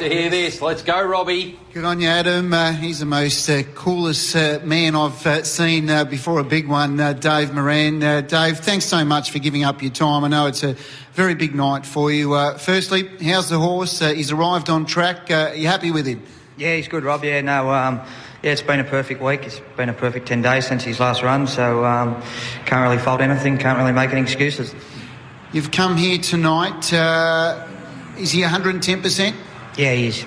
like to hear this. Let's go, Robbie. Good on you, Adam. Uh, he's the most uh, coolest uh, man I've uh, seen uh, before a big one, uh, Dave Moran. Uh, Dave, thanks so much for giving up your time. I know it's a very big night for you. Uh, firstly, how's the horse? Uh, he's arrived on track. Uh, are you happy with him? Yeah, he's good, Rob. Yeah, no, um, yeah, it's been a perfect week. It's been a perfect 10 days since his last run, so um, can't really fault anything, can't really make any excuses. You've come here tonight. Uh, is he 110%? Yeah, he is.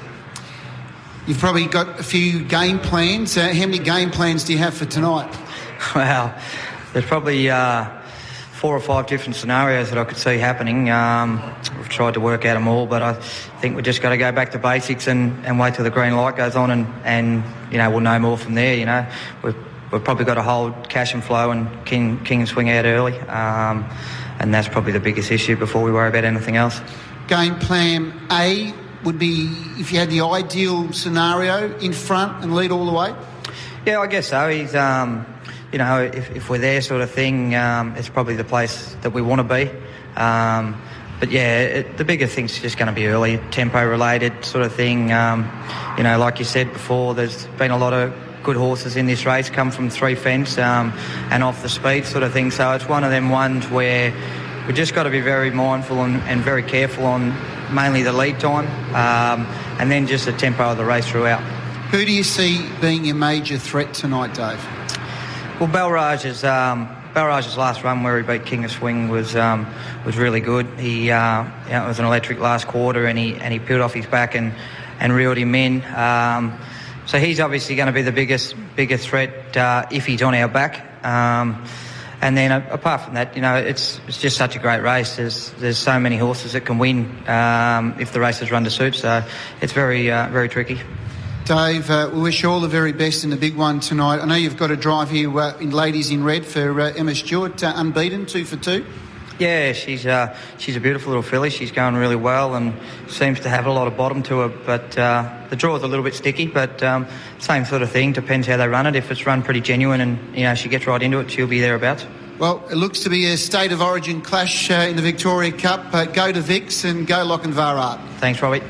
You've probably got a few game plans. Uh, how many game plans do you have for tonight? Well, there's probably uh, four or five different scenarios that I could see happening. Um, we've tried to work out them all, but I think we've just got to go back to basics and, and wait till the green light goes on, and, and you know we'll know more from there. You know, we've, we've probably got to hold Cash N Flow and king king and swing out early, um, and that's probably the biggest issue before we worry about anything else. Game plan A would be if you had the ideal scenario in front and lead all the way. Yeah, I guess so. He's, um, you know, if, if we're there, sort of thing, um, it's probably the place that we want to be. Um, but yeah, it, the bigger thing's just going to be early, tempo related sort of thing. Um, you know, like you said before, there's been a lot of good horses in this race, come from three fence um, and off the speed sort of thing. So it's one of them ones where we just got to be very mindful and, and very careful on mainly the lead time um, and then just the tempo of the race throughout. Who do you see being your major threat tonight, Dave? Well, Belraj's um, Belraj's last run where he beat King of Swing was um, was really good. He uh, you know, it was an electric last quarter, and he and he peeled off his back and and reeled him in. Um, so he's obviously going to be the biggest biggest threat uh, if he's on our back. Um, and then uh, apart from that, you know, it's it's just such a great race. There's there's so many horses that can win um, if the race is run to suit. So it's very uh, very tricky. Dave, uh, we wish you all the very best in the big one tonight. I know you've got a drive here uh, in ladies in red for uh, Emma Stewart, uh, unbeaten, two for two. Yeah, she's uh, she's a beautiful little filly. She's going really well and seems to have a lot of bottom to her. But uh, the draw is a little bit sticky. But um, same sort of thing. Depends how they run it. If it's run pretty genuine and you know she gets right into it, she'll be thereabouts. Well, it looks to be a state of origin clash uh, in the Victoria Cup. Uh, go to Vics and go Lochinvar Art. Thanks, Robbie.